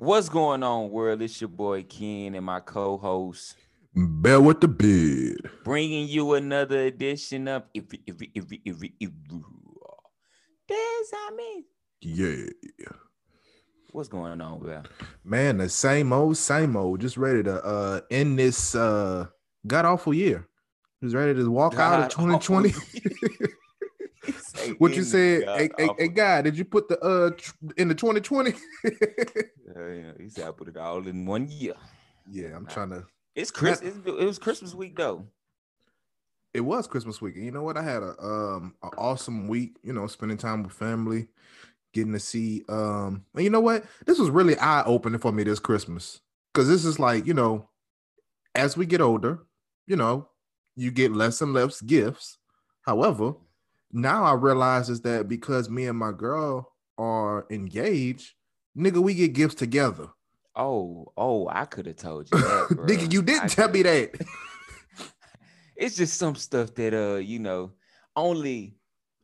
What's going on, world? It's your boy Ken and my co-host Bear with the bid. bringing you another edition of if if if if if There's I mean, Yeah. what's going on, bro? Man, the same old, same old. Just ready to uh end this uh god awful year. Just ready to walk out of 2020. What you said, hey, hey, hey, guy, did you put the uh tr- in the 2020? Uh, yeah, he said I put it all in one year. yeah, I'm trying to. It's Chris. It's, it was Christmas week though. It was Christmas week. and You know what? I had a um an awesome week, you know, spending time with family, getting to see um and you know what? This was really eye-opening for me this Christmas. Cause this is like, you know, as we get older, you know, you get less and less gifts. However, now I realize is that because me and my girl are engaged, nigga, we get gifts together. Oh, oh, I could have told you that, bro. nigga, you didn't I tell me coulda- that. it's just some stuff that uh you know only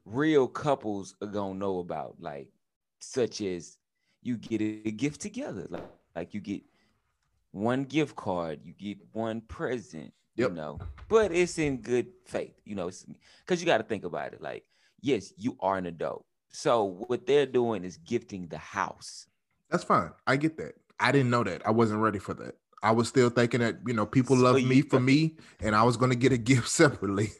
real couples are gonna know about like such as you get a gift together like like you get one gift card you get one present Yep. you know but it's in good faith you know because you got to think about it like yes you are an adult so what they're doing is gifting the house That's fine. I get that. I didn't know that. I wasn't ready for that. I was still thinking that you know people So love me for me, and I was gonna get a gift separately.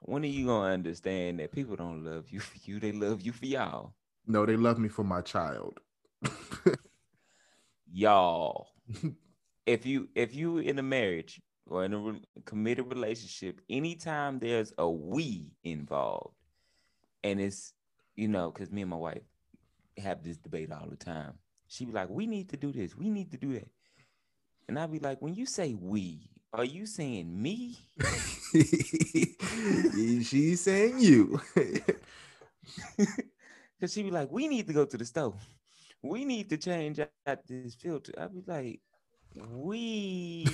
when are you gonna understand that people don't love you for you they love you for y'all No, they love me for my child. y'all if you if you in a marriage or in a re- committed relationship anytime there's a we involved and it's you know because me and my wife have this debate all the time. She be like we need to do this. We need to do that. And i be like when you say we are you saying me? She's saying you. because she be like we need to go to the store. We need to change out this filter. I be like we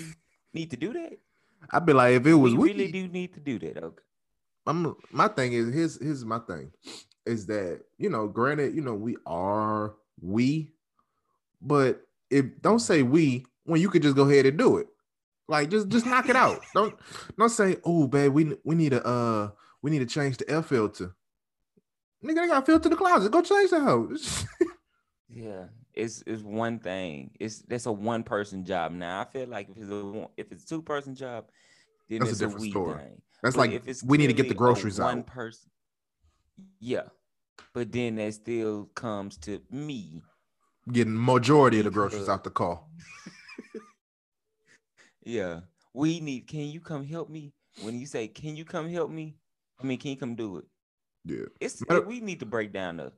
need to do that I'd be like, if it was we really do need to do that. Okay. I'm my thing is here's here's my thing is that you know, granted, you know, we are we, but if don't say we when you could just go ahead and do it. Like just just knock it out. Don't don't say, oh babe, we we need a uh we need to change the air filter. Nigga, they got filter the closet. Go change the house. Yeah, it's it's one thing. It's that's a one person job. Now I feel like if it's a if it's two person job, then That's a it's a, different we story. thing. That's But like if it's we need to get the a groceries one out. person. Yeah, but then that still comes to me. Getting majority of the groceries out the car. Yeah, we need. Can you come help me? When you say, "Can you come help me?" I mean, can you come do it? Yeah. It's Matter- we need to break down the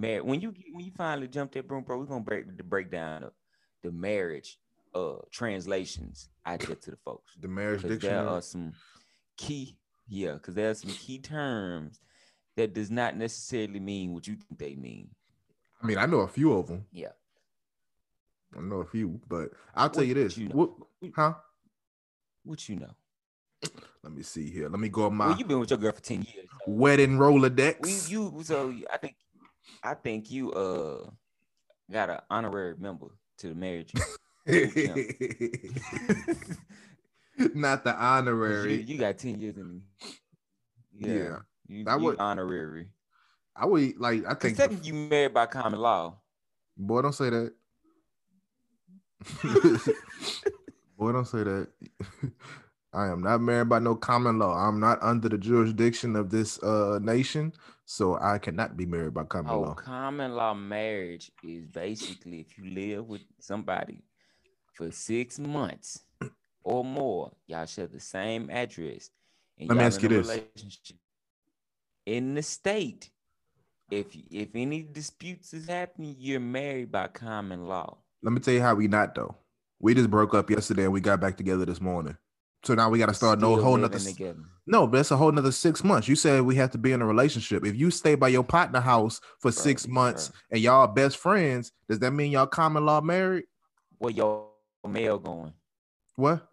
marriage. When you when you finally jump that broom, bro, we're gonna break the break down the, marriage uh translations I there to the folks. The marriage Because there are some key, yeah, because there are some key terms that does not necessarily mean what you think they mean. I mean, I know a few of them. Yeah. I know a few, but I'll tell What you this. you know? What, huh? What you know? Let me see here. Let me go on my well, you've been with your girl for 10 years. so wedding we, Rolodex. you so I think I think you uh got an honorary member to the marriage. Not the honorary. You, you got 10 years in yeah. Yeah. You, would- honorary. I would like. I think. technically you married by common law. boy, don't say that. boy, don't say that. I am not married by no common law. I'm not under the jurisdiction of this uh nation, so I cannot be married by common Oh, law. common law marriage is basically if you live with somebody for six months or more, y'all share the same address. And Let me ask in you a this. relationship. In the state, if if any disputes is happening, you're married by common law. Let me tell you how we not though. We just broke up yesterday and we got back together this morning. So now we got to start no whole nother. together. No, but that's a whole nother six months. You said we have to be in a relationship. If you stay by your partner house for six months bro. and y'all best friends, does that mean y'all common law married? Where your mail going? What?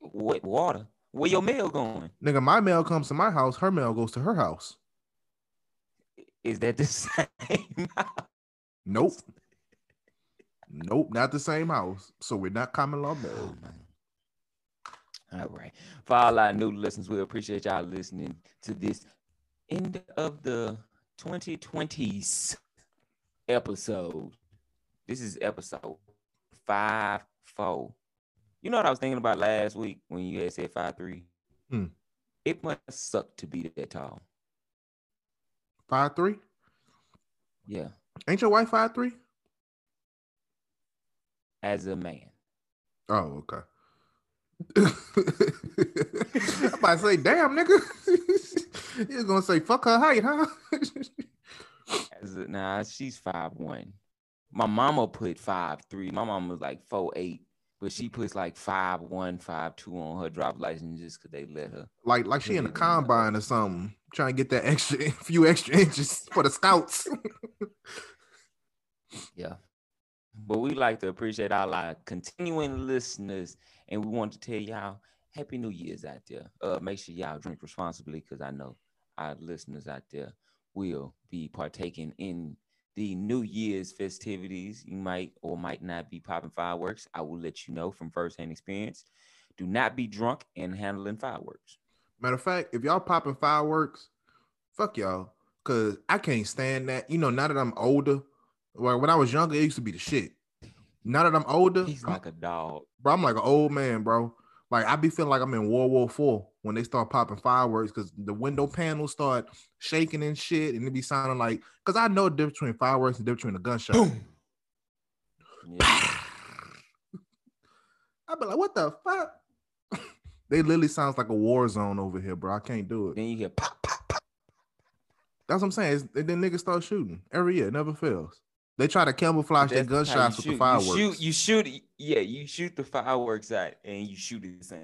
What water? Where your mail going? Nigga, my mail comes to my house, her mail goes to her house. Is that the same? Nope. Nope, not the same house. So we're not common law married. Oh, man. All right. For all our new listeners, we appreciate y'all listening to this end of the 2020s episode. This is episode five four. You know what I was thinking about last week when you had said five three? Hmm. It must suck to be that tall. Five three? Yeah. Ain't your wife five three? As a man. Oh, okay. I'm about to say, damn, nigga. you was gonna say fuck her height, huh? Nah, she's five one. My mama put five three. My mama was like four eight, but she puts like five one, five two on her driver's license just because they let her. like, like she in a combine or something, trying to get that extra few extra inches for the scouts. Yeah. But we like to appreciate all our continuing listeners, and we want to tell y'all Happy New Year's out there. Uh, make sure y'all drink responsibly because I know our listeners out there will be partaking in the New Year's festivities. You might or might not be popping fireworks. I will let you know from firsthand experience. Do not be drunk and handling fireworks. Matter of fact, if y'all popping fireworks, fuck y'all. Cause I can't stand that. You know, now that I'm older, well, when I was younger, it used to be the shit. Now that I'm older, He's I'm- like a dog. bro, I'm like an old man, bro. Like I be feeling like I'm in World War Four when they start popping fireworks because the window panels start shaking and shit, and it be sounding like because I know the difference between fireworks and the difference between a gunshot. Yeah. I be like, what the fuck? they literally sounds like a war zone over here, bro. I can't do it. then you hear pop, pop, pop. That's what I'm saying. It's, then niggas start shooting every year. It never fails. They try to camouflage their That's how you gunshots with shoot. the fireworks. You shoot, you shoot, yeah, you shoot the fireworks out and you shoot it at the same,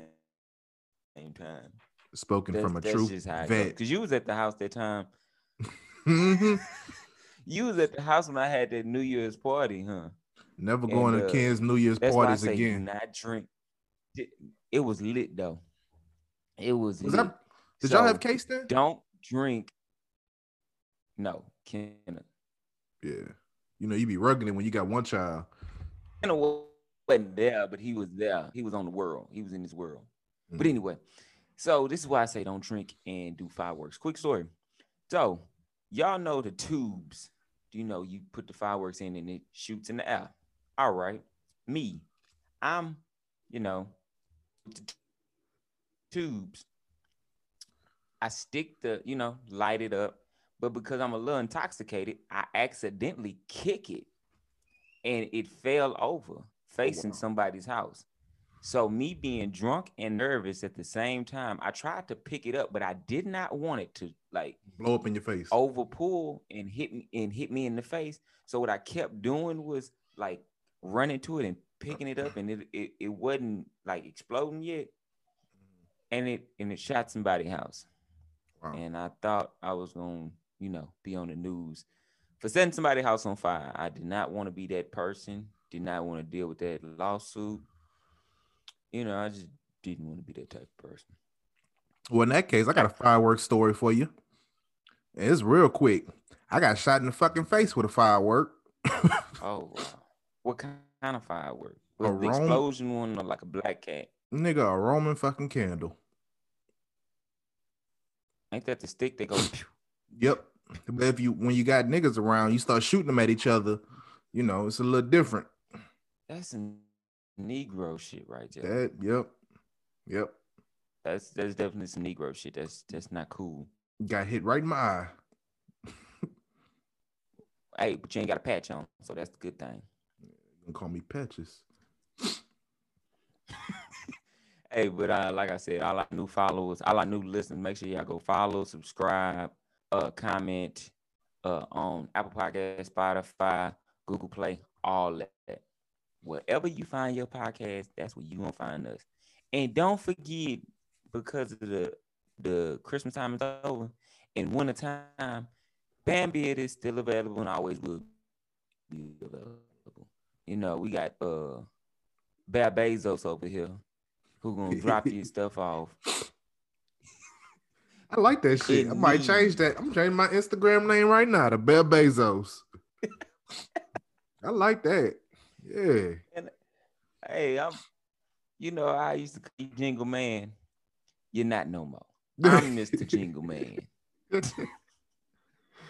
same time. Spoken That's, from a true just how it vet. Because you was at the house that time. Mhm. You was at the house when I had that New Year's party, huh? Never And, going to uh, Ken's New Year's That's why I parties again. not drink. It, was lit though. It was, Was lit. that- Did y'all have case then? Don't drink. No, Kenneth. Yeah. You know, you be rugging it when you got one child. Kenneth wasn't there, but he was there. He was on the world. He was in his world. But Mhm. anyway, so this is why I say don't drink and do fireworks. Quick story. So y'all know the tubes. Do you know you put the fireworks in and it shoots in the air? All right. Me, I'm, you know, tubes. I stick the, you know, light it up, but because I'm a little intoxicated, I accidentally kick it and it fell over facing wow. somebody's house. So me being drunk and nervous at the same time, I tried to pick it up, but I did not want it to like Blow up in your face. over pull and hit me and hit me in the face. So what I kept doing was like running to it and picking it up, and it it, it wasn't like exploding yet, and it and it shot somebody's house. Wow. And I thought I was gonna, you know, be on the news for setting somebody's house on fire. I did not want to be that person. Did not want to deal with that lawsuit. You know, I just didn't want to be that type of person. Well, in that case, I got a fireworks story for you. It's real quick. I got shot in the fucking face with a firework. Oh wow. What kind of firework? A Was the Rome- explosion one or like a black cat? Nigga, a Roman fucking candle. Ain't that the stick that goes? Yep. But if you when you got niggas around, you start shooting them at each other, you know, it's a little different. That's some Negro shit right there. That yep. Yep. That's that's definitely some Negro shit. That's that's not cool. Got hit right in my eye. Hey, but you ain't got a patch on, so that's the good thing. You can call me Patches. Hey, but uh, like I said, all our new followers, all our new listeners, make sure y'all go follow, subscribe, uh, comment, uh, on Apple Podcast, Spotify, Google Play, all that. Wherever you find your podcast, that's where you gonna find us. And don't forget, because of the the Christmas time is over, and winter time, Bambi is still available and always will be available. You know, we got uh Bear Bezos over here who gonna drop your stuff off. I like that shit. I might change that. I'm changing my Instagram name right now to Bear Bezos. I like that. Yeah. And hey, I'm you know, I used to call Jingle Man. You're not no more. I'm Mr. Jingle Man.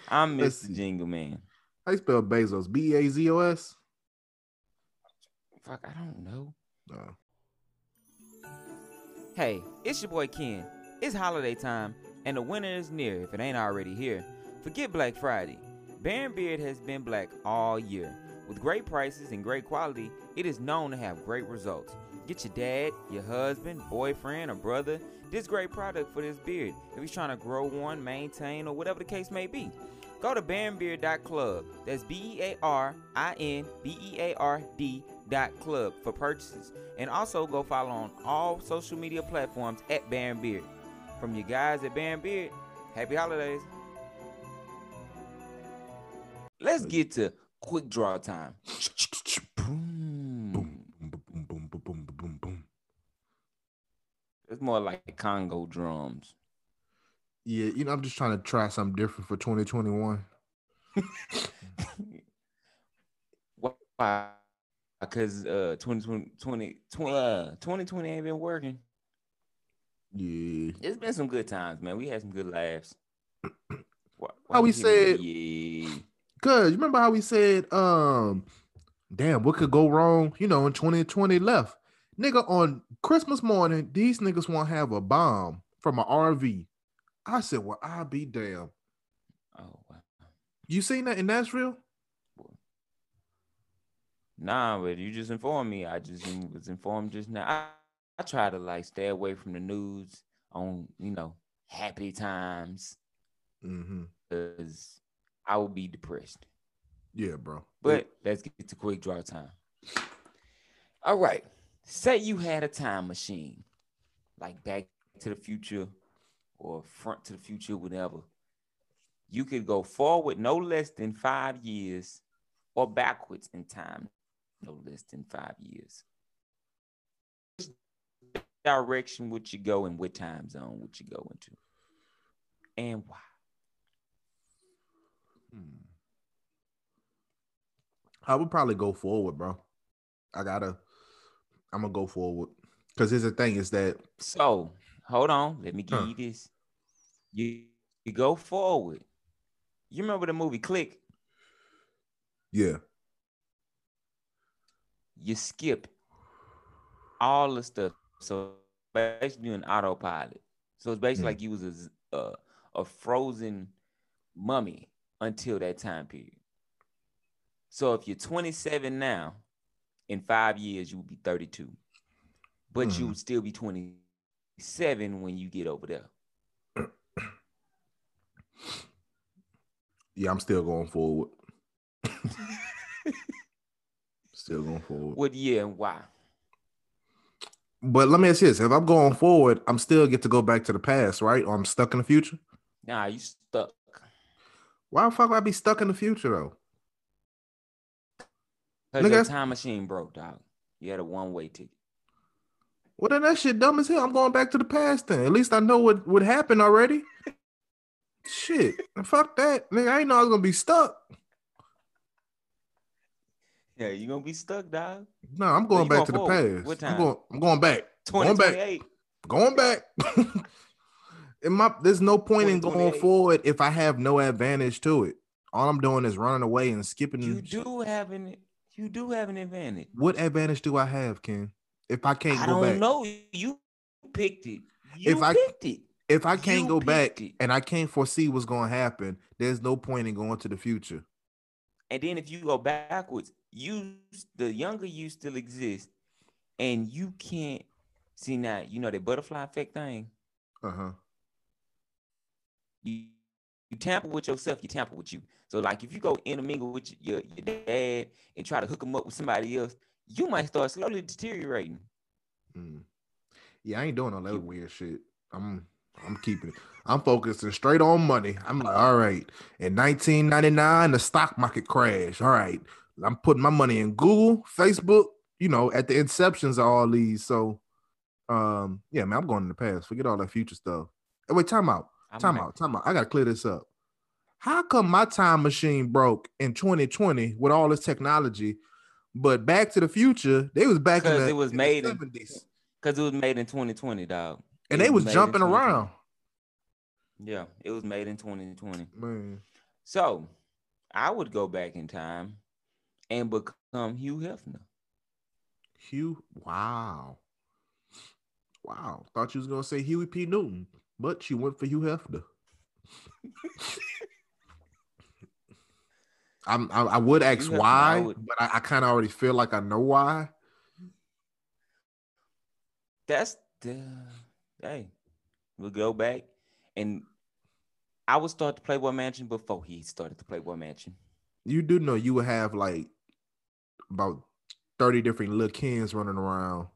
I'm Mr. Jingle Man. How you spell Bezos? B A Z O S. Fuck, I don't know. No. Hey, it's your boy Ken. It's holiday time, and the winter is near if it ain't already here. Forget Black Friday. Bear In Beard has been black all year. With great prices and great quality, it is known to have great results. Get your dad, your husband, boyfriend, or brother this great product for this beard if he's trying to grow one, maintain, or whatever the case may be. Go to bearinbeard.club. That's B E A R I N B E A R D dot club for purchases. And also go follow on all social media platforms at Bear In Beard. From you guys at Bear In Beard, happy holidays. Let's get to quick draw time. It's more like Congo drums. Yeah, you know, I'm just trying to try something different for 2021. Why? Because uh 2020, 20, 20, uh, 2020 ain't been working. Yeah. It's been some good times, man. We had some good laughs. Why- How we said- yeah. Cause you remember how we said, um, damn, what could go wrong? You know, in 2020 left. Nigga, on Christmas morning, these niggas want to have a bomb from an RV. I said, Well, I'll be damn. Oh wow. You seen that in Nashville? Nah, but you just informed me. I just was informed just now. I, I try to like stay away from the news on you know happy times Mm-hmm. because I will be depressed. Yeah, bro. But let's get to quick draw time. All right. Say you had a time machine, like Back to the Future or Front to the Future, whatever. You could go forward no less than five years or backwards in time no less than five years. Direction would you go and what time zone would you go into? And why? Hmm. I would probably go forward, bro. I gotta. I'm gonna go forward because here's the thing: is that So hold on, let me give Huh. you this. You you go forward. You remember the movie Click? yeah, You skip all the stuff. So basically, you're an autopilot. So it's basically Hmm. like you was a a frozen mummy until that time period. So if you're 27 now, in five years you will be 32, but you Mhm. would still be 27 when you get over there. yeah, I'm still going forward. still going forward. What year and why? But let me ask you this: If I'm going forward, I'm still get to go back to the past, right? Or I'm stuck in the future. Nah, you stuck. Why the fuck would I be stuck in the future though? Because Nigga, your time machine broke, dog. You had a one way ticket. Well, then that shit dumb as hell. I'm going back to the past then. At least I know what would happen already. shit, fuck that, nigga. I ain't know I was gonna be stuck. Yeah, you gonna be stuck, dog. No, I'm going back going to the forward? past. What I'm time? going. I'm going back. Going back. 2028. Going back. In my, there's no point in going forward if I have no advantage to it. All I'm doing is running away and skipping. You do have an you do have an advantage. What advantage do I have, Ken? If I can't I go don't back, know. You picked it. You If I- picked it. if I can't You go back it. and I can't foresee what's going to happen, there's no point in going to the future. And then if you go backwards, you the younger you still exist, and you can't see now. You know the butterfly effect thing. Uh huh. you, you tamper with yourself, you tamper with you. So like if you go intermingle with your, your dad and try to hook him up with somebody else, you might start slowly deteriorating. Mm. Yeah, I ain't doing all that weird shit. I'm I'm keeping it. I'm focusing straight on money. I'm like, all right. In 1999, the stock market crashed. All right. I'm putting my money in Google, Facebook, you know, at the inceptions of all these. So um, yeah, man, I'm going in the past. Forget all that future stuff. Hey, wait, time out. I'm Time out. Time out. I gotta clear this up. how come my time machine broke in 2020 with all this technology, but Back to the Future they was back in the, it was made in- 70s Because it was made in 2020, dog. And they was jumping around. Yeah, it was made in 2020. Man, So I would go back in time and become Hugh Hefner. Hugh, wow, wow. Thought you was gonna say Huey P. Newton, but you went for Hugh Hefner. I'm, I, I would ask Hugh Hefner, I why, would- but I, I kind of already feel like I know why. That's the hey. We'll go back and I would start the Playboy Mansion before he started the Playboy Mansion. You do know you would have like about 30 different little kids running around.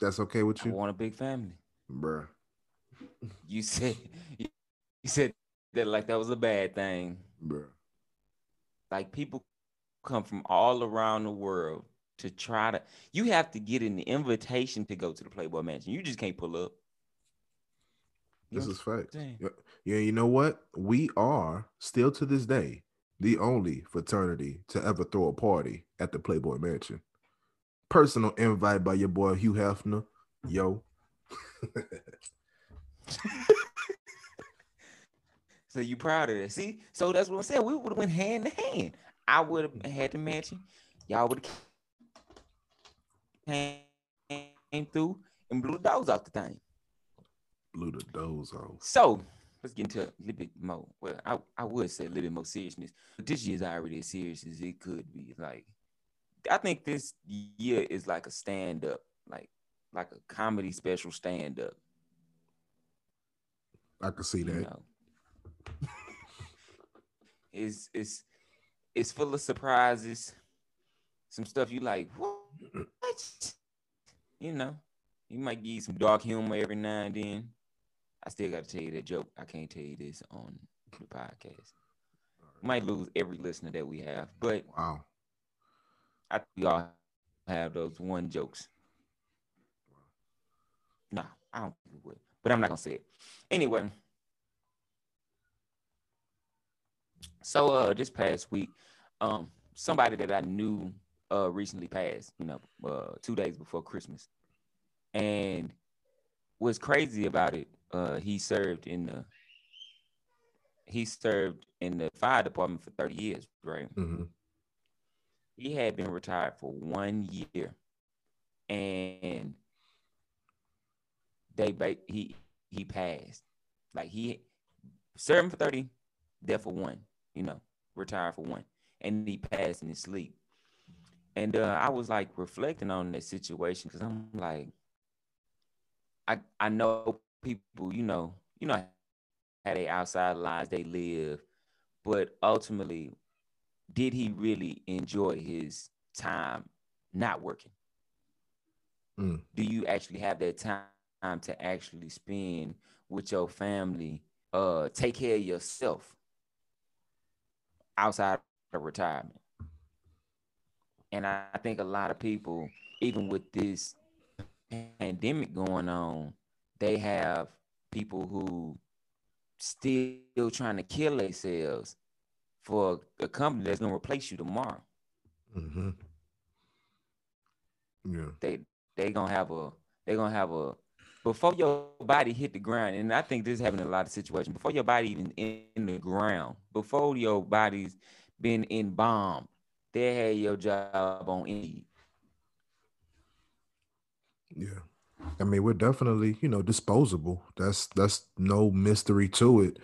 That's okay with you? I you, want a big family. bruh. You said you said that like that was a bad thing. Bruh. Like people come from all around the world to try to you have to get an invitation to go to the Playboy Mansion. You just can't pull up. You This is fact. what I'm saying? Yeah, yeah, you know what? We are still to this day the only fraternity to ever throw a party at the Playboy Mansion. Personal invite by your boy Hugh Hefner. Yo. So you proud of that? See, so that's what I'm saying. We would have went hand to hand. I would have had the mansion. Y'all would have came came through and blew the doors off the thing. Blew the doze off. So let's get into a little bit more. Well, I, I would say a little bit more seriousness. But this year is already as serious as it could be. Like, I think this year is like a stand up, like like a comedy special stand up. I can see You that. know, it's it's it's full of surprises. Some stuff you like. What? You know, you might give you some dark humor every now and then. I still got to tell you that joke. I can't tell you this on the podcast. Might lose every listener that we have, but Wow. I think we all have those one jokes. No, I don't think we would, but I'm not gonna say it. Anyway, so uh, this past week, um, somebody that I knew uh recently passed. You know, uh, two days before Christmas, and what's crazy about it, uh, he served in the he served in the fire department for 30 years, right? hmm he had been retired for one year. And they ba- he he passed. Like he served for 30 there for one you know retired for one. And he passed in his sleep and uh, i was like reflecting on that situation because i'm like i i know people you know you know how they outside lives they live but ultimately did he really enjoy his time not working? Mm. Do you actually have that time to actually spend with your family? Uh, take care of yourself outside of retirement. And I, I think a lot of people, even with this pandemic going on, they have people who still trying to kill themselves for a company that's gonna replace you tomorrow. hmm Yeah. They they gonna have a they gonna have a before your body hit the ground, and I think this is happening a lot of situations. Before your body even in, in the ground, before your body's been embalmed, they had your job on Indeed. Yeah. I mean, we're definitely, you know, disposable. That's that's no mystery to it.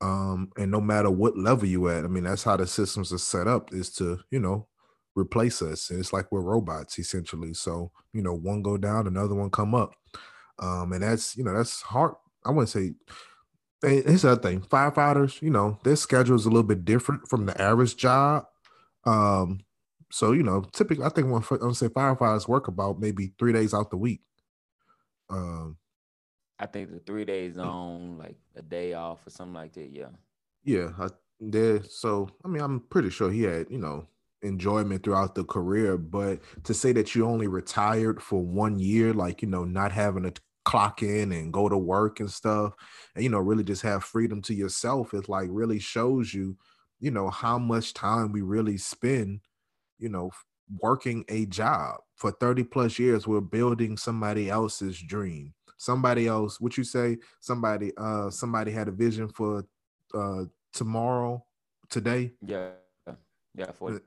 Um, and no matter what level you at, I mean, that's how the systems are set up is to, you know, replace us. And it's like we're robots essentially. So, you know, one go down, another one come up. Um, and that's, you know, that's hard. I wouldn't say and here's thing, firefighters, you know, their schedule is a little bit different from the average job. Um, so you know, typically, I think when I would say firefighters work about maybe three days out the week. Um, I think the three days on, like a day off or something like that. Yeah. yeah, I, there. So I mean, I'm pretty sure he had you know enjoyment throughout the career, but to say that you only retired for one year, like you know, not having a clock in and go to work and stuff and you know really just have freedom to yourself it like really shows you you know how much time we really spend you know working a job. For 30 plus years we're building somebody else's dream. Somebody else what you say? Somebody uh somebody had a vision for uh tomorrow today? Yeah yeah 40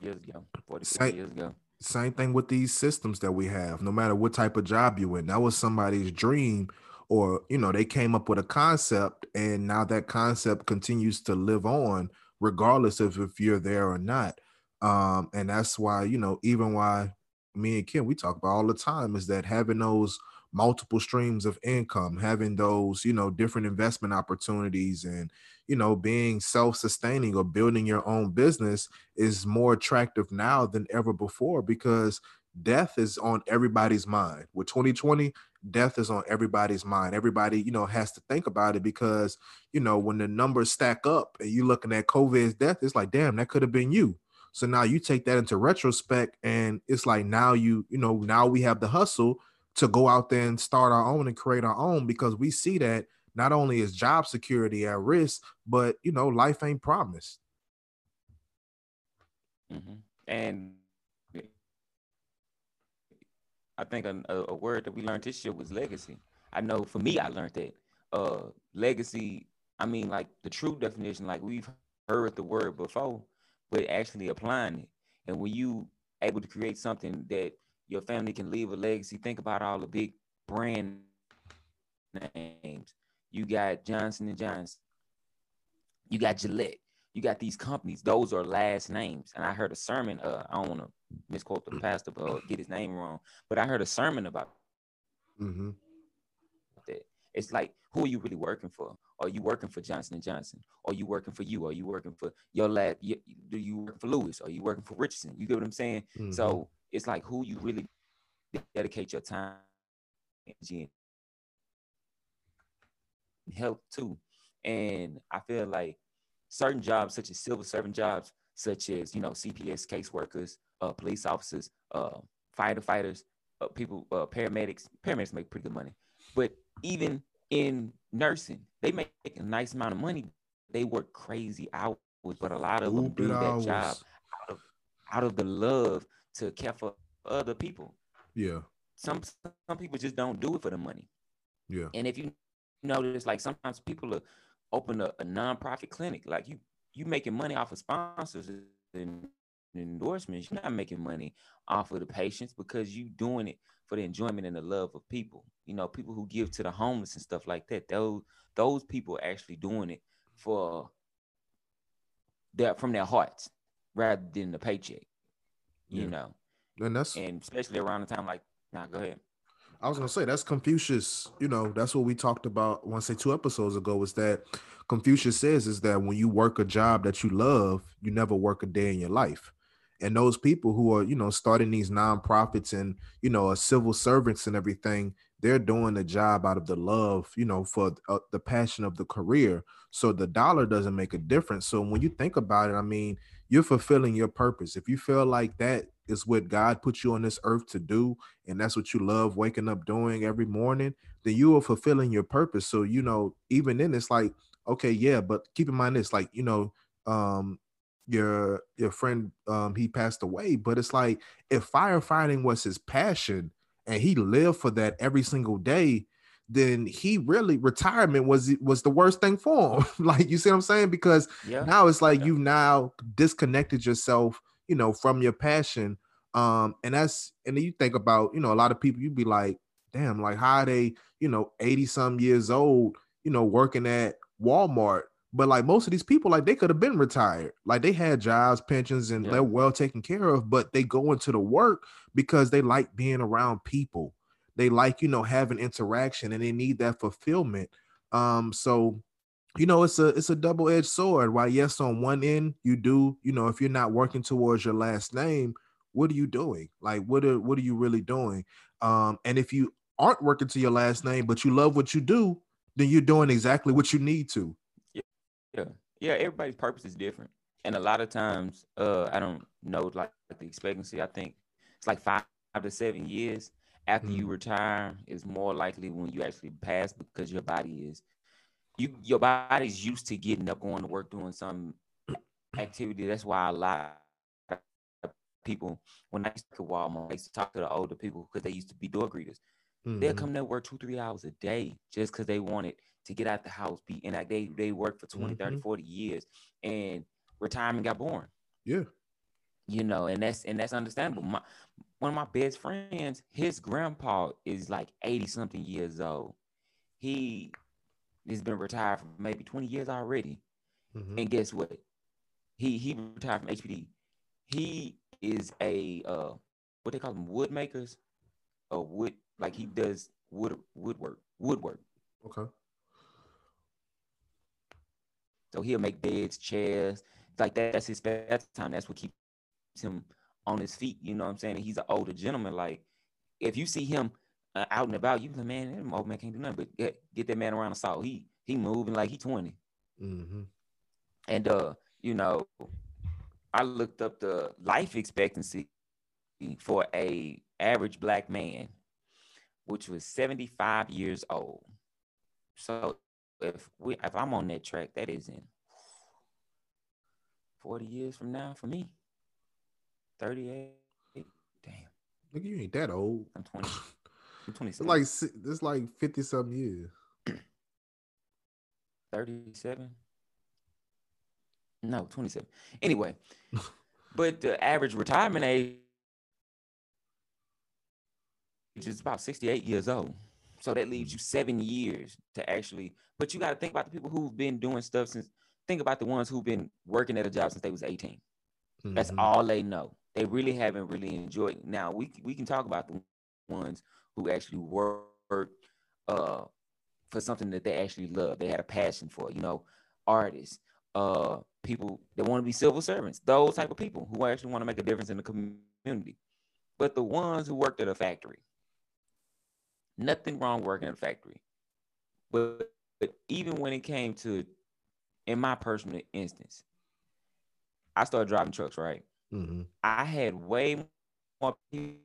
years ago 40 Same- years ago. same thing with these systems that we have. No matter what type of job you're in that was somebody's dream or you know they came up with a concept and now that concept continues to live on regardless of if you're there or not. Um and that's why you know even why me and kim we talk about all the time is that having those multiple streams of income having those you know different investment opportunities and you know being self-sustaining or building your own business is more attractive now than ever before because death is on everybody's mind. With 2020 death is on everybody's mind. Everybody you know has to think about it because you know when the numbers stack up and you're looking at covid's death it's like damn that could have been you. So now you take that into retrospect and it's like now you you know now we have the hustle to go out there and start our own and create our own because we see that not only is job security at risk, but you know, life ain't promised. hmm And I think a, a word that we learned this year was legacy. I know for me, I learned that uh, legacy. I mean, like the true definition, like we've heard the word before, but actually applying it. And when you able to create something that your family can leave a legacy, think about all the big brand names. You got Johnson and Johnson. You got Gillette. You got these companies. Those are last names. And I heard a sermon. Uh, I don't want to misquote the pastor, but uh, get his name wrong. But I heard a sermon about Mm-hmm. that. It's like, who are you really working for? Are you working for Johnson and Johnson? Are you working for you? Are you working for your lab? Do you work for Lewis? Are you working for Richardson? You get what I'm saying? Mm-hmm. So it's like who you really dedicate your time, energy, and health to. And I feel like certain jobs, such as civil servant jobs, such as you know CPS caseworkers, uh, police officers, uh, firefighters, uh, people, uh, paramedics. Paramedics make pretty good money, but even in nursing, they make a nice amount of money. They work crazy hours, but a lot of them do Stupid that hours. job out of out of the love to care for other people. Yeah, Some some people just don't do it for the money. yeah, And if you notice, like sometimes people are open a, a nonprofit clinic, like you you making money off of sponsors and endorsements. You're not making money off of the patients because you doing it for the enjoyment and the love of people. You know, people who give to the homeless and stuff like that. Those those people are actually doing it for their from their hearts rather than the paycheck. You Yeah. know, and that's and especially around the time like, now go ahead. I was gonna say that's Confucius. You know, that's what we talked about. I want to say two episodes ago was that Confucius says is that when you work a job that you love, you never work a day in your life. And those people who are, you know, starting these nonprofits and you know, are civil servants and everything, they're doing the job out of the love, you know, for uh, the passion of the career. So the dollar doesn't make a difference. So when you think about it, I mean, you're fulfilling your purpose. If you feel like that is what God put you on this earth to do, and that's what you love waking up doing every morning, then you are fulfilling your purpose. So, you know, even then it's like, okay, yeah, but keep in mind this, like, you know, um, your your friend um he passed away, but it's like if firefighting was his passion and he lived for that every single day, then he really retirement was was the worst thing for him. like you see what I'm saying? Because Yeah. now it's like Yeah. you've now disconnected yourself you know from your passion um and that's and then you think about you know a lot of people you'd be like damn like how are they you know 80 some years old you know working at walmart but like most of these people like they could have been retired. Like they had jobs pensions and Yeah. they're well taken care of but they go into the work because they like being around people. They like you know having interaction and they need that fulfillment. Um so you know it's a it's a double-edged sword. Why yes on one end you do you know if you're not working towards your last name what are you doing? Like what are what are you really doing? Um and if you aren't working to your last name but you love what you do then you're doing exactly what you need to Yeah, yeah. Everybody's purpose is different, and a lot of times, uh, I don't know like the expectancy. I think it's like five to seven years, after you retire is more likely when you actually pass because your body is you your body's used to getting up going to work doing some activity. That's why a lot of people when I used to Walmart, I used to talk to the older people because they used to be door greeters. Mm-hmm. They'll come to work two, three hours a day just because they wanted to get out the house, be and like they they work for 20, 30, Mhm. 40 years and retirement got boring Yeah. you know, and that's and that's understandable. My one of my best friends, his grandpa is like 80 something years old. He has been retired for maybe 20 years already. Mhm. And guess what? He he retired from HPD. He is a uh what they call them wood makers a wood like he does wood woodwork woodwork. Okay. So he'll make beds, chairs, like that. That's his spare time. That's what keeps him on his feet. You know what I'm saying? And he's an older gentleman. Like if you see him uh, out and about, you be like, man, that old man can't do nothing but get, get that man around the saw. He he moving like he 20. Mm-hmm. And uh, you know, I looked up the life expectancy for a average black man, which was 75 years old. So if we if I'm on that track, that is in 40 years from now for me. 38. Damn, Nigga, you ain't that old. I'm 20. I'm It's 27. like it's like fifty something years. 37 no 27 anyway but the average retirement age is about 68 years old so that leaves you seven years to actually but you got to think about the people who've been doing stuff since think about the ones who've been working at a job since they was 18 that's Mhm. all they know. They really haven't really enjoyed. it. Now we we can talk about the ones who actually work uh for something that they actually love. They had a passion for. You know, artists, uh, people that want to be civil servants. Those type of people who actually want to make a difference in the community. But the ones who worked at a factory, nothing wrong working at a factory. But, but even when it came to, in my personal instance, I started driving trucks, right? Mhm. I had way more people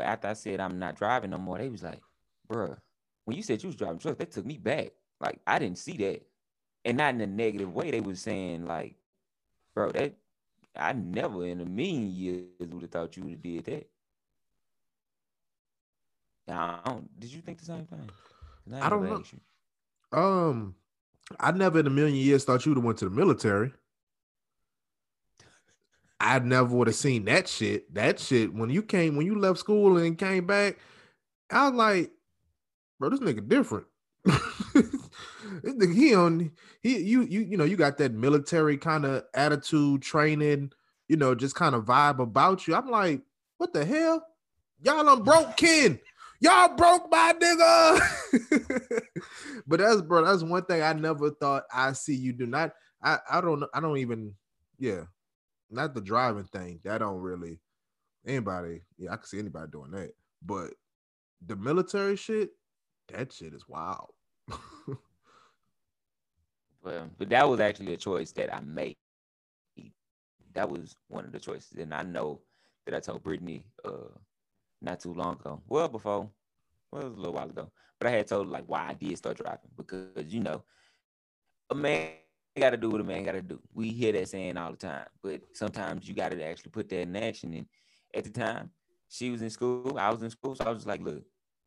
after I said I'm not driving no more. They was like, bruh, when you said you was driving trucks, that took me back. Like I didn't see that. And not in a negative way. They was saying, like, bro, that I never in a million years would have thought you would have did that. Now, I don't, did you think the same thing? ain't I don't know. Um, I never in a million years thought you'd have went to the military. I never would have seen that shit. That shit when you came when you left school and came back, I was like, bro, this nigga different. he on he you you you know you got that military kind of attitude, training, you know, just kind of vibe about you. I'm like, what the hell? Y'all done broke Ken. Y'all broke my nigga. but that's bro, that's one thing I never thought I see you do. Not I I don't. I don't even yeah. Not the driving thing. That don't really anybody. Yeah, I can see anybody doing that. But the military shit, that shit is wild. Well, but that was actually a choice that I made. That was one of the choices, and I know that I told Brittany uh not too long ago. Well, before, well, it was a little while ago, but I had told like why I did start driving because you know, a man got to do what a man got to do. We hear that saying all the time, but sometimes you got to actually put that in action. And at the time, she was in school, I was in school, so I was just like, look,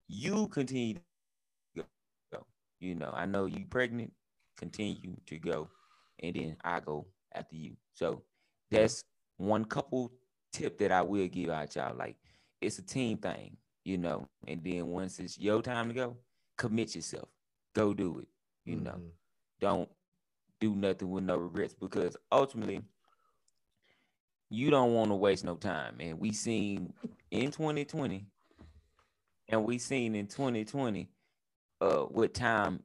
you continue to go. You know, I know you pregnant continue to go and then I go after you. So that's one couple tip that I will give out y'all. Like it's a team thing, you know. And then once it's your time to go, commit yourself. Go do it. You know. Mhm. Don't do nothing with no regrets because ultimately you don't want to waste no time. And we seen in 2020 and we seen in 2020 uh what time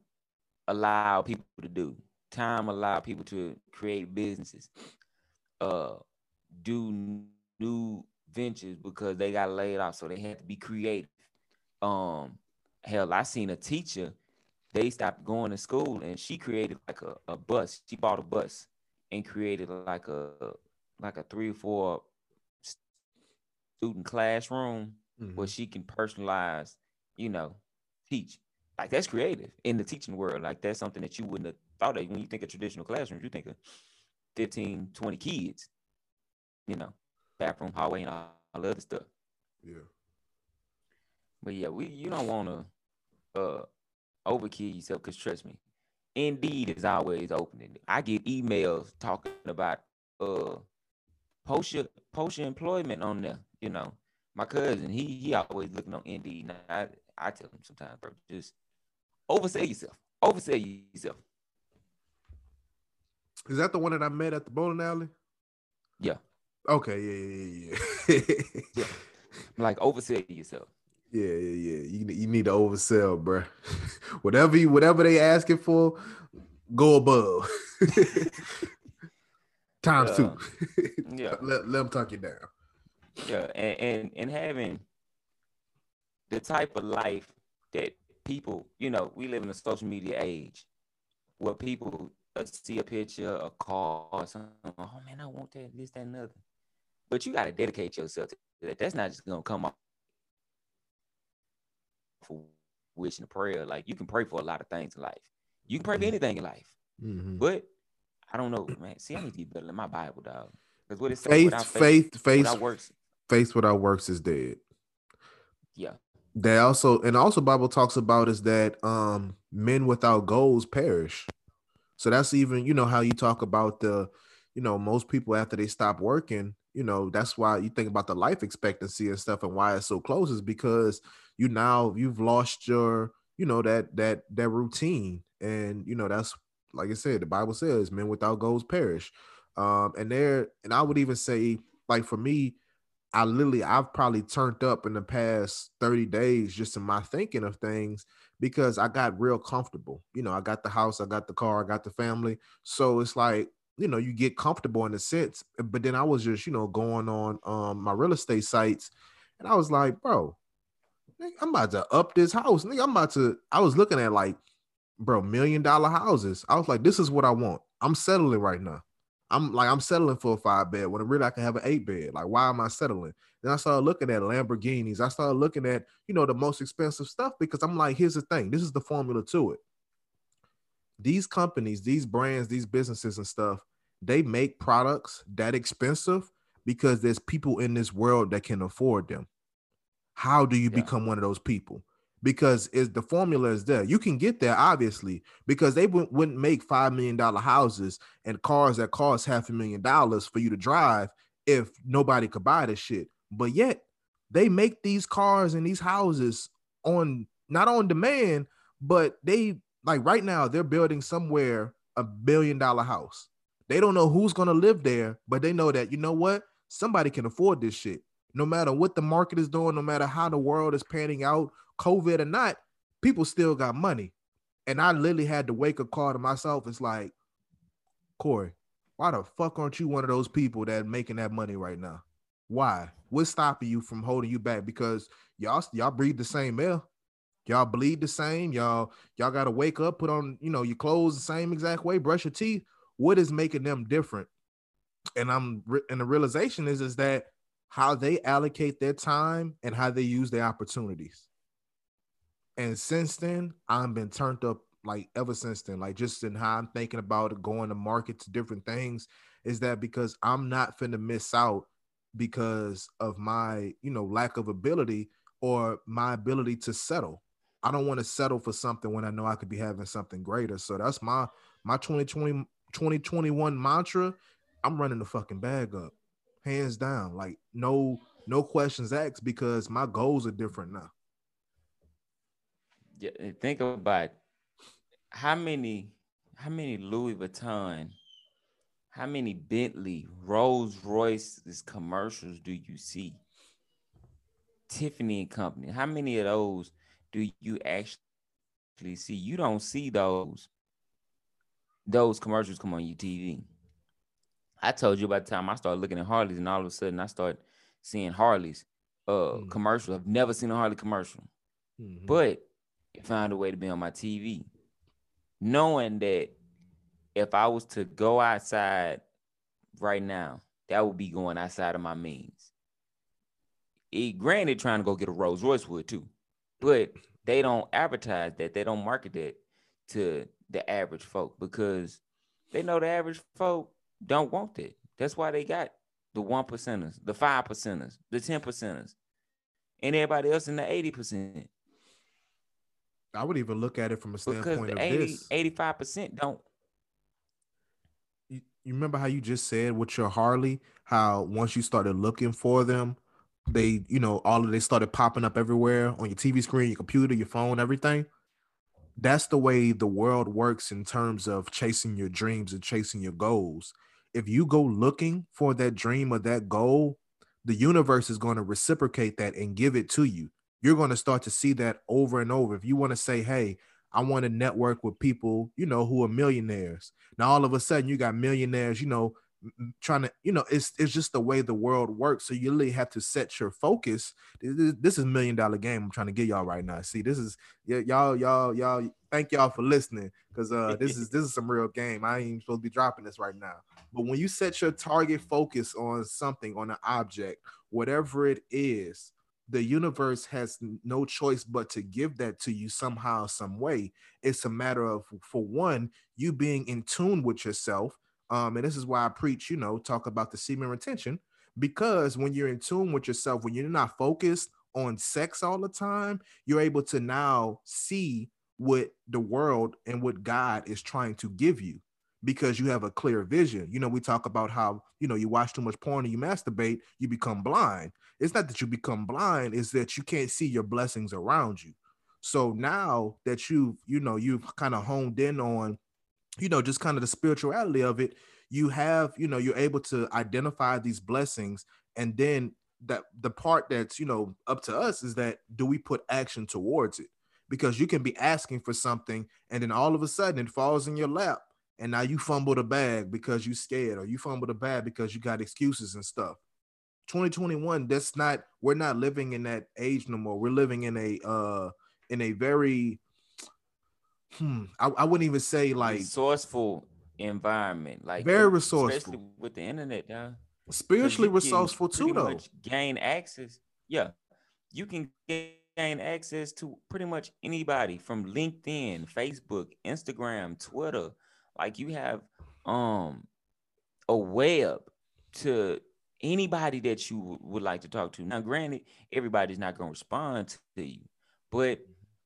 allow people to do. Time allow people to create businesses, uh, do new ventures because they got laid off, so they had to be creative. Um, hell, I seen a teacher. They stopped going to school, and she created like a, a bus. She bought a bus and created like a like a three or four student classroom mm-hmm. where she can personalize, you know, teach. Like that's creative in the teaching world. Like that's something that you wouldn't have thought of when you think of traditional classrooms. You think of 15, 20 kids, you know, bathroom, hallway, and all, all the other stuff. Yeah. But yeah, we you don't want to uh overkill yourself because trust me, Indeed is always opening. I get emails talking about uh post your post your employment on there. You know, my cousin he he always looking on Indeed. Now, I I tell him sometimes, bro, just oversell yourself. Oversell yourself. Is that the one that I met at the bowling alley? Yeah. Okay. Yeah. Yeah. Yeah. yeah. Like oversell yourself. Yeah, yeah, yeah. You you need to oversell, bro. whatever you whatever they asking for, go above. Times two. yeah. Let, let them talk you down. Yeah, and, and and having the type of life that people, you know, we live in a social media age where people uh, see a picture, a car, or something. Oh man, I want that, this, that, and other. But you got to dedicate yourself to that. That's not just gonna come off for wishing a prayer. Like you can pray for a lot of things in life. You can pray for mm-hmm. anything in life. Mm-hmm. But I don't know, man. See, I need to be better than my Bible, dog. Because what it says, faith, faith, faith, faith, without works, faith without works is dead. Yeah. They also and also Bible talks about is that um men without goals perish. So that's even you know how you talk about the you know most people after they stop working you know that's why you think about the life expectancy and stuff and why it's so close is because you now you've lost your you know that that that routine. And you know that's like i said the bible says men without goals perish. Um and there and i would even say like for me i literally i've probably turned up in the past 30 days just in my thinking of things because i got real comfortable. You know i got the house i got the car i got the family. So it's like you know you get comfortable in a sense but then i was just you know going on um my real estate sites and i was like bro i'm about to up this house i'm about to i was looking at like bro million dollar houses. I was like this is what i want. I'm settling right now. I'm like i'm settling for a five bed when really i can have an eight bed. Like why am i settling? Then i started looking at lamborghinis. I started looking at you know the most expensive stuff because i'm like here's the thing. This is the formula to it these companies, these brands, these businesses and stuff, they make products that expensive because there's people in this world that can afford them. How do you yeah. become one of those people? Because is the formula is there. You can get there obviously because they wouldn't, wouldn't make five million dollar houses and cars that cost half a million dollars for you to drive if nobody could buy this shit. But yet they make these cars and these houses on not on demand, but they like right now they're building somewhere a billion dollar house. They don't know who's gonna live there, but they know that you know what somebody can afford this shit. No matter what the market is doing, no matter how the world is panning out, COVID or not, people still got money. And I literally had to wake a call to myself. It's like, Corey, why the fuck aren't you one of those people that making that money right now? Why? What's stopping you from holding you back? Because y'all y'all breathe the same air. Y'all bleed the same. Y'all y'all gotta wake up, put on you know your clothes the same exact way, brush your teeth. What is making them different? And I'm and the realization is is that how they allocate their time and how they use their opportunities. And since then, I've been turned up like ever since then, like just in how I'm thinking about going to market to different things, is that because I'm not finna miss out because of my, you know, lack of ability or my ability to settle. I don't want to settle for something when I know I could be having something greater. So that's my my 2020 2021 mantra. I'm running the fucking bag up, hands down. Like no no questions asked because my goals are different now. Yeah, think about how many how many Louis Vuitton, how many Bentley, Rolls Royces commercials do you see? Tiffany and Company. How many of those do you actually see? You don't see those those commercials come on your TV. I told you about the time I started looking at Harleys, and all of a sudden I started seeing Harleys uh mm-hmm. commercial. I've never seen a Harley commercial, mm-hmm. but it found a way to be on my TV, knowing that if I was to go outside right now, that would be going outside of my means. he granted trying to go get a Rolls Royce would too, but they don't advertise that. They don't market that to the average folk because they know the average folk don't want it. That's why they got the one percenters, the five percenters, the ten percenters, and everybody else in the eighty percent. I would even look at it from a Because standpoint the of 80, this. 85 percent don't. you, you remember how you just said with your Harley, how once you started looking for them, they, you know, all of they started popping up everywhere on your TV screen, your computer, your phone, everything. That's the way the world works in terms of chasing your dreams and chasing your goals. If you go looking for that dream or that goal, the universe is going to reciprocate that and give it to you. You're going to start to see that over and over. If you want to say, hey, I want to network with people, you know, who are millionaires. Now all of a sudden you got millionaires, you know, trying to, you know, it's it's just the way the world works. So you really have to set your focus. This is- million dollar game I'm trying to get y'all right now. See, this is y'all, y'all, y'all. Thank y'all for listening because uh, this is this is some real game. I ain't supposed to be dropping this right now. But when you set your target focus on something, on an object, whatever it is, the universe has no choice but to give that to you somehow, some way. It's a matter of, for one, you being in tune with yourself. Um, and this is why I preach, you know, talk about the semen retention, because when you're in tune with yourself, when you're not focused on sex all the time, you're able to now see what the world and what God is trying to give you because you have a clear vision. You know, we talk about how, you know, you watch too much porn and you masturbate, you become blind. It's not that you become blind, it's that you can't see your blessings around you. So now that you've, you know, you've kind of honed in on, you know, just kind of the spirituality of it, you have, you know, you're able to identify these blessings. And then that the part that's, you know, up to us is that do we put action towards it? Because you can be asking for something and then all of a sudden it falls in your lap and now you fumble the bag because you scared or you fumble the bag because you got excuses and stuff 2021 that's not we're not living in that age no more we're living in a uh in a very hmm i, I wouldn't even say like resourceful environment, like Very resourceful. especially with the internet, yeah. spiritually resourceful too though Gain access, yeah. You can gain access to pretty much anybody from LinkedIn, Facebook, Instagram, Twitter. Like you have um a web to anybody that you would like to talk to. Now, granted, everybody's not going to respond to you, but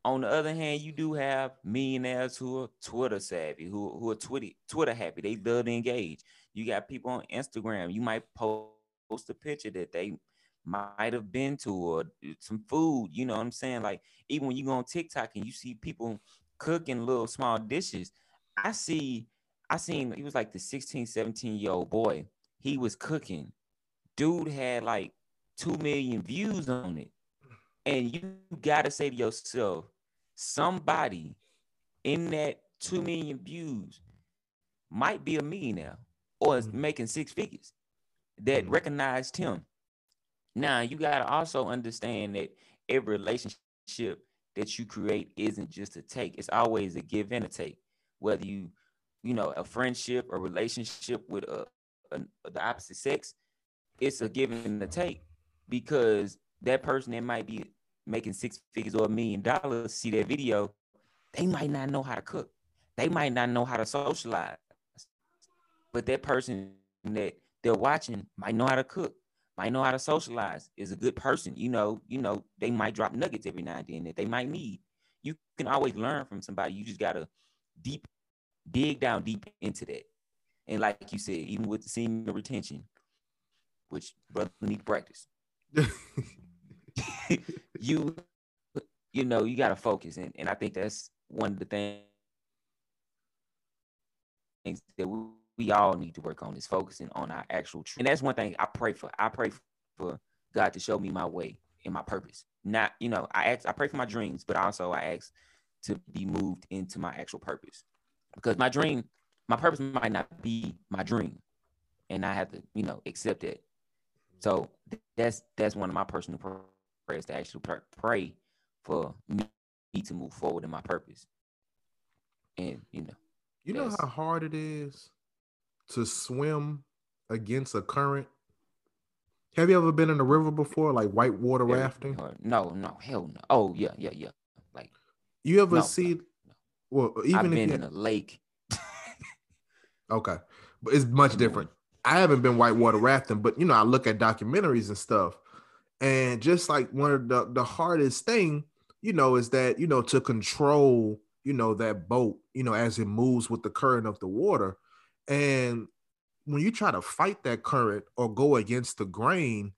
on the other hand, you do have millionaires who are Twitter savvy, who who are Twitter Twitter happy. They love to engage. You got people on Instagram. You might post a picture that they might have been to or some food. You know what I'm saying? Like even when you go on TikTok and you see people cooking little small dishes, I see. I seen he was like the 16, 17 year old boy. He was cooking. Dude had like two million views on it. And you gotta say to yourself, somebody in that two million views might be a millionaire or is Mhm. making six figures that Mhm. recognized him. Now you gotta also understand that every relationship that you create isn't just a take, it's always a give and a take. Whether you, you know, a friendship, a relationship with a, a the opposite sex, it's a give and a take because that person that might be making six figures or a million dollars see that video, they might not know how to cook. They might not know how to socialize. But that person that they're watching might know how to cook, might know how to socialize, is a good person. You know, you know, they might drop nuggets every now and then that they might need. You can always learn from somebody. You just gotta deep dig down deep into that. And like you said, even with the semen retention, which brother need practice. you you know you got to focus and, and i think that's one of the things that we, we all need to work on is focusing on our actual truth and that's one thing i pray for. I pray for god to show me my way and my purpose. Not you know i ask i pray for my dreams but also i ask to be moved into my actual purpose. Because my dream my purpose might not be my dream and i have to you know accept it. So that's that's one of my personal prayers to actually pr- pray for me to move forward in my purpose. And you know, You know how hard it is to swim against a current Have you ever been in a river before, like whitewater Very rafting? No, no, hell no. Oh yeah, yeah, yeah. Like You ever No, see? no, Well, I've even if been you, in a lake. okay, but it's much different. I haven't been whitewater rafting, but you know, I look at documentaries and stuff, and just like one of the the hardest thing, you know, is that you know to control, you know, that boat, you know, as it moves with the current of the water, and when you try to fight that current or go against the grain,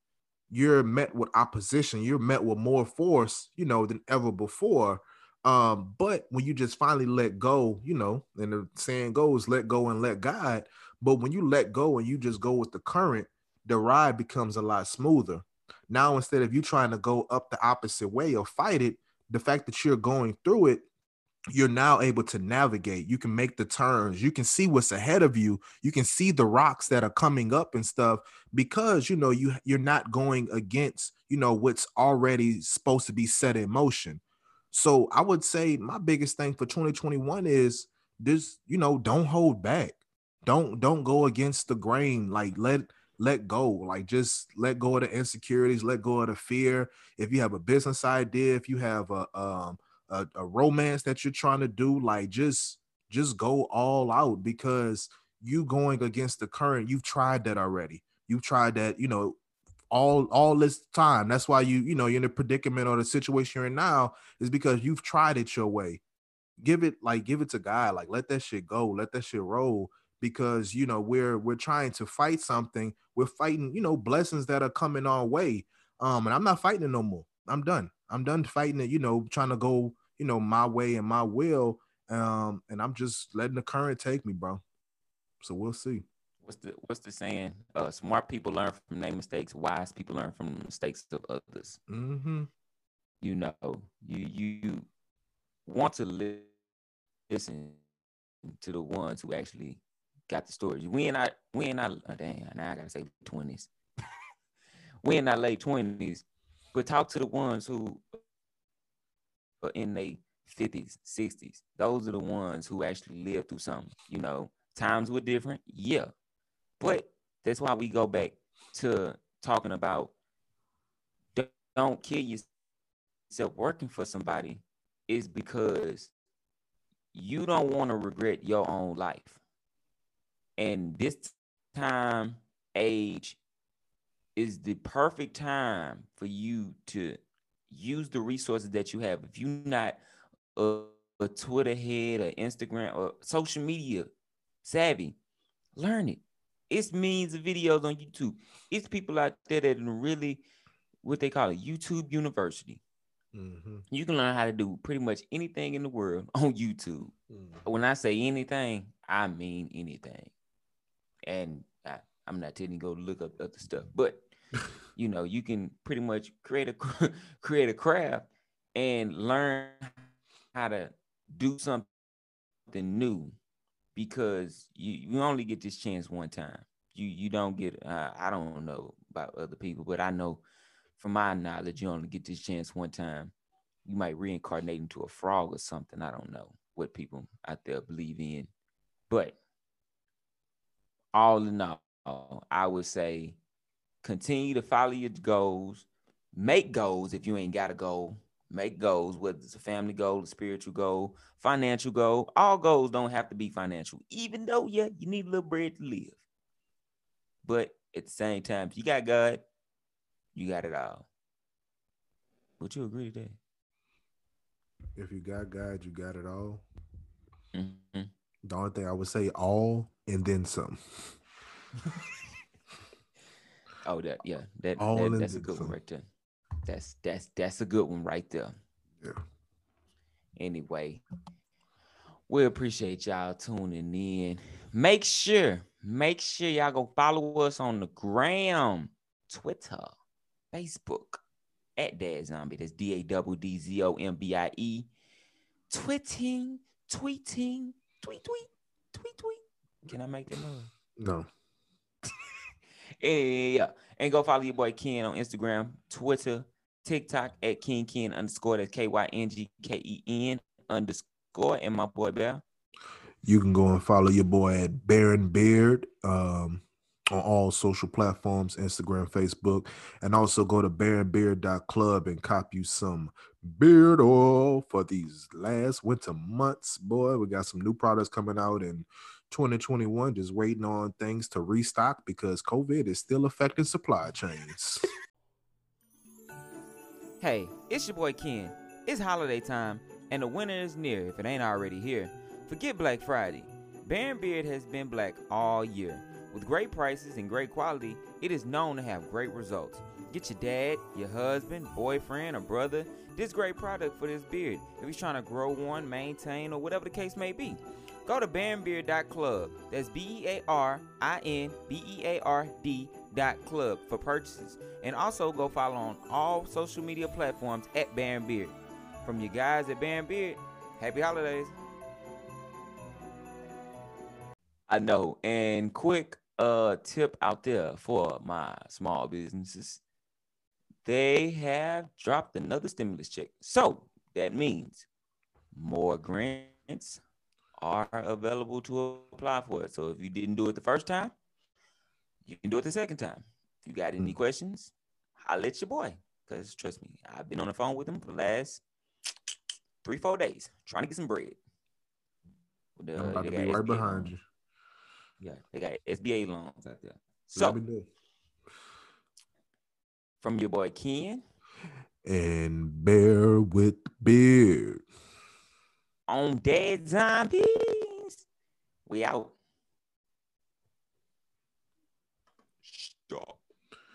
you're met with opposition. You're met with more force, you know, than ever before. Um, but when you just finally let go, you know, and the saying goes, let go and let God. But when you let go and you just go with the current, the ride becomes a lot smoother. Now, instead of you trying to go up the opposite way or fight it, the fact that you're going through it, you're now able to navigate. You can make the turns. You can see what's ahead of you. You can see the rocks that are coming up and stuff because you know you you're not going against you know what's already supposed to be set in motion. So I would say my biggest thing for 2021 is this, you know, don't hold back. Don't don't go against the grain. Like let let go. Like just let go of the insecurities, let go of the fear. If you have a business idea, if you have a um a, a romance that you're trying to do, like just just go all out because you going against the current. You've tried that already. You've tried that, you know, all all this time. That's why you, you know, you're in a predicament or the situation you're in now is because you've tried it your way. Give it like give it to God. Like let that shit go. Let that shit roll. Because you know, we're we're trying to fight something. We're fighting, you know, blessings that are coming our way. Um, and I'm not fighting it no more. I'm done. I'm done fighting it, you know, trying to go, you know, my way and my will. Um, and I'm just letting the current take me, bro. So we'll see. What's the what's the saying? Uh, smart people learn from their mistakes. Wise people learn from the mistakes of others. Mm-hmm. You know, you you want to li- listen to the ones who actually got the stories. We in our we in our oh, damn now I gotta say twenties. we in our late twenties, but talk to the ones who are in their fifties, sixties. Those are the ones who actually lived through something. You know, times were different, yeah, but that's why we go back to talking about don't kill yourself working for somebody is because you don't want to regret your own life. And this time, age is the perfect time for you to use the resources that you have. If you're not a, a Twitter head or Instagram or social media savvy, learn it. It's millions of videos on YouTube. It's people out there that really what they call it YouTube University. Mm-hmm. You can learn how to do pretty much anything in the world on YouTube. When I say anything, I mean anything. And I, I'm not telling you to go look up other stuff, but you know, you can pretty much create a create a craft and learn how to do something new because you, you only get this chance one time. You you don't get uh, I don't know about other people, but I know from my knowledge, you only get this chance one time. You might reincarnate into a frog or something. I don't know what people out there believe in, but all in all, I would say continue to follow your goals, make goals if you ain't got a goal. Make goals, whether it's a family goal, a spiritual goal, financial goal. All goals don't have to be financial, even though, yeah, you need a little bread to live. But at the same time, if you got God, you got it all. Would you agree to that? If you got God, you got it all. Mhm. The only thing I would say all and then some. Oh, that yeah, that, that- that's a good one right there. That's that's that's a good one right there. Yeah. Anyway, we appreciate y'all tuning in. Make sure, make sure y'all go follow us on the gram, Twitter, Facebook at Daddzombie. That's D A W D Z O M B I E. Tweeting, tweeting, tweet, tweet, tweet, tweet. Can I make that noise? No. Yeah. And go follow your boy Ken on Instagram, Twitter, TikTok at King Ken underscore that's K Y N G K E N underscore and my boy Bear. You can go and follow your boy at Bear In Beard. Um, on all social platforms Instagram, Facebook, and also go to bearinbeard.club and cop you some beard oil for these last winter months. Boy, we got some new products coming out in 2021, just waiting on things to restock because COVID is still affecting supply chains. Hey, it's your boy Ken. It's holiday time, and the winter is near if it ain't already here. Forget Black Friday. Bear In Beard has been black all year. With great prices and great quality, it is known to have great results. Get your dad, your husband, boyfriend, or brother this great product for this beard if he's trying to grow one, maintain, or whatever the case may be. Go to bearinbeard.club. That's B E A R I N B E A R D dot club for purchases. And also go follow on all social media platforms at Bear In Beard. From you guys at Bear In Beard, happy holidays. I know. And quick uh tip out there for my small businesses. They have dropped another stimulus check. So that means more grants are available to apply for it. So if you didn't do it the first time, you can do it the second time. If you got any hmm. questions, I'll let your boy. Because trust me, I've been on the phone with him for the last three, four days trying to get some bread. The, I'm about to be right SBA behind you. Yeah, they got SBA loans out there. So from your boy Ken. And Bear with Beard. On Dead Zombies. We out. Stop.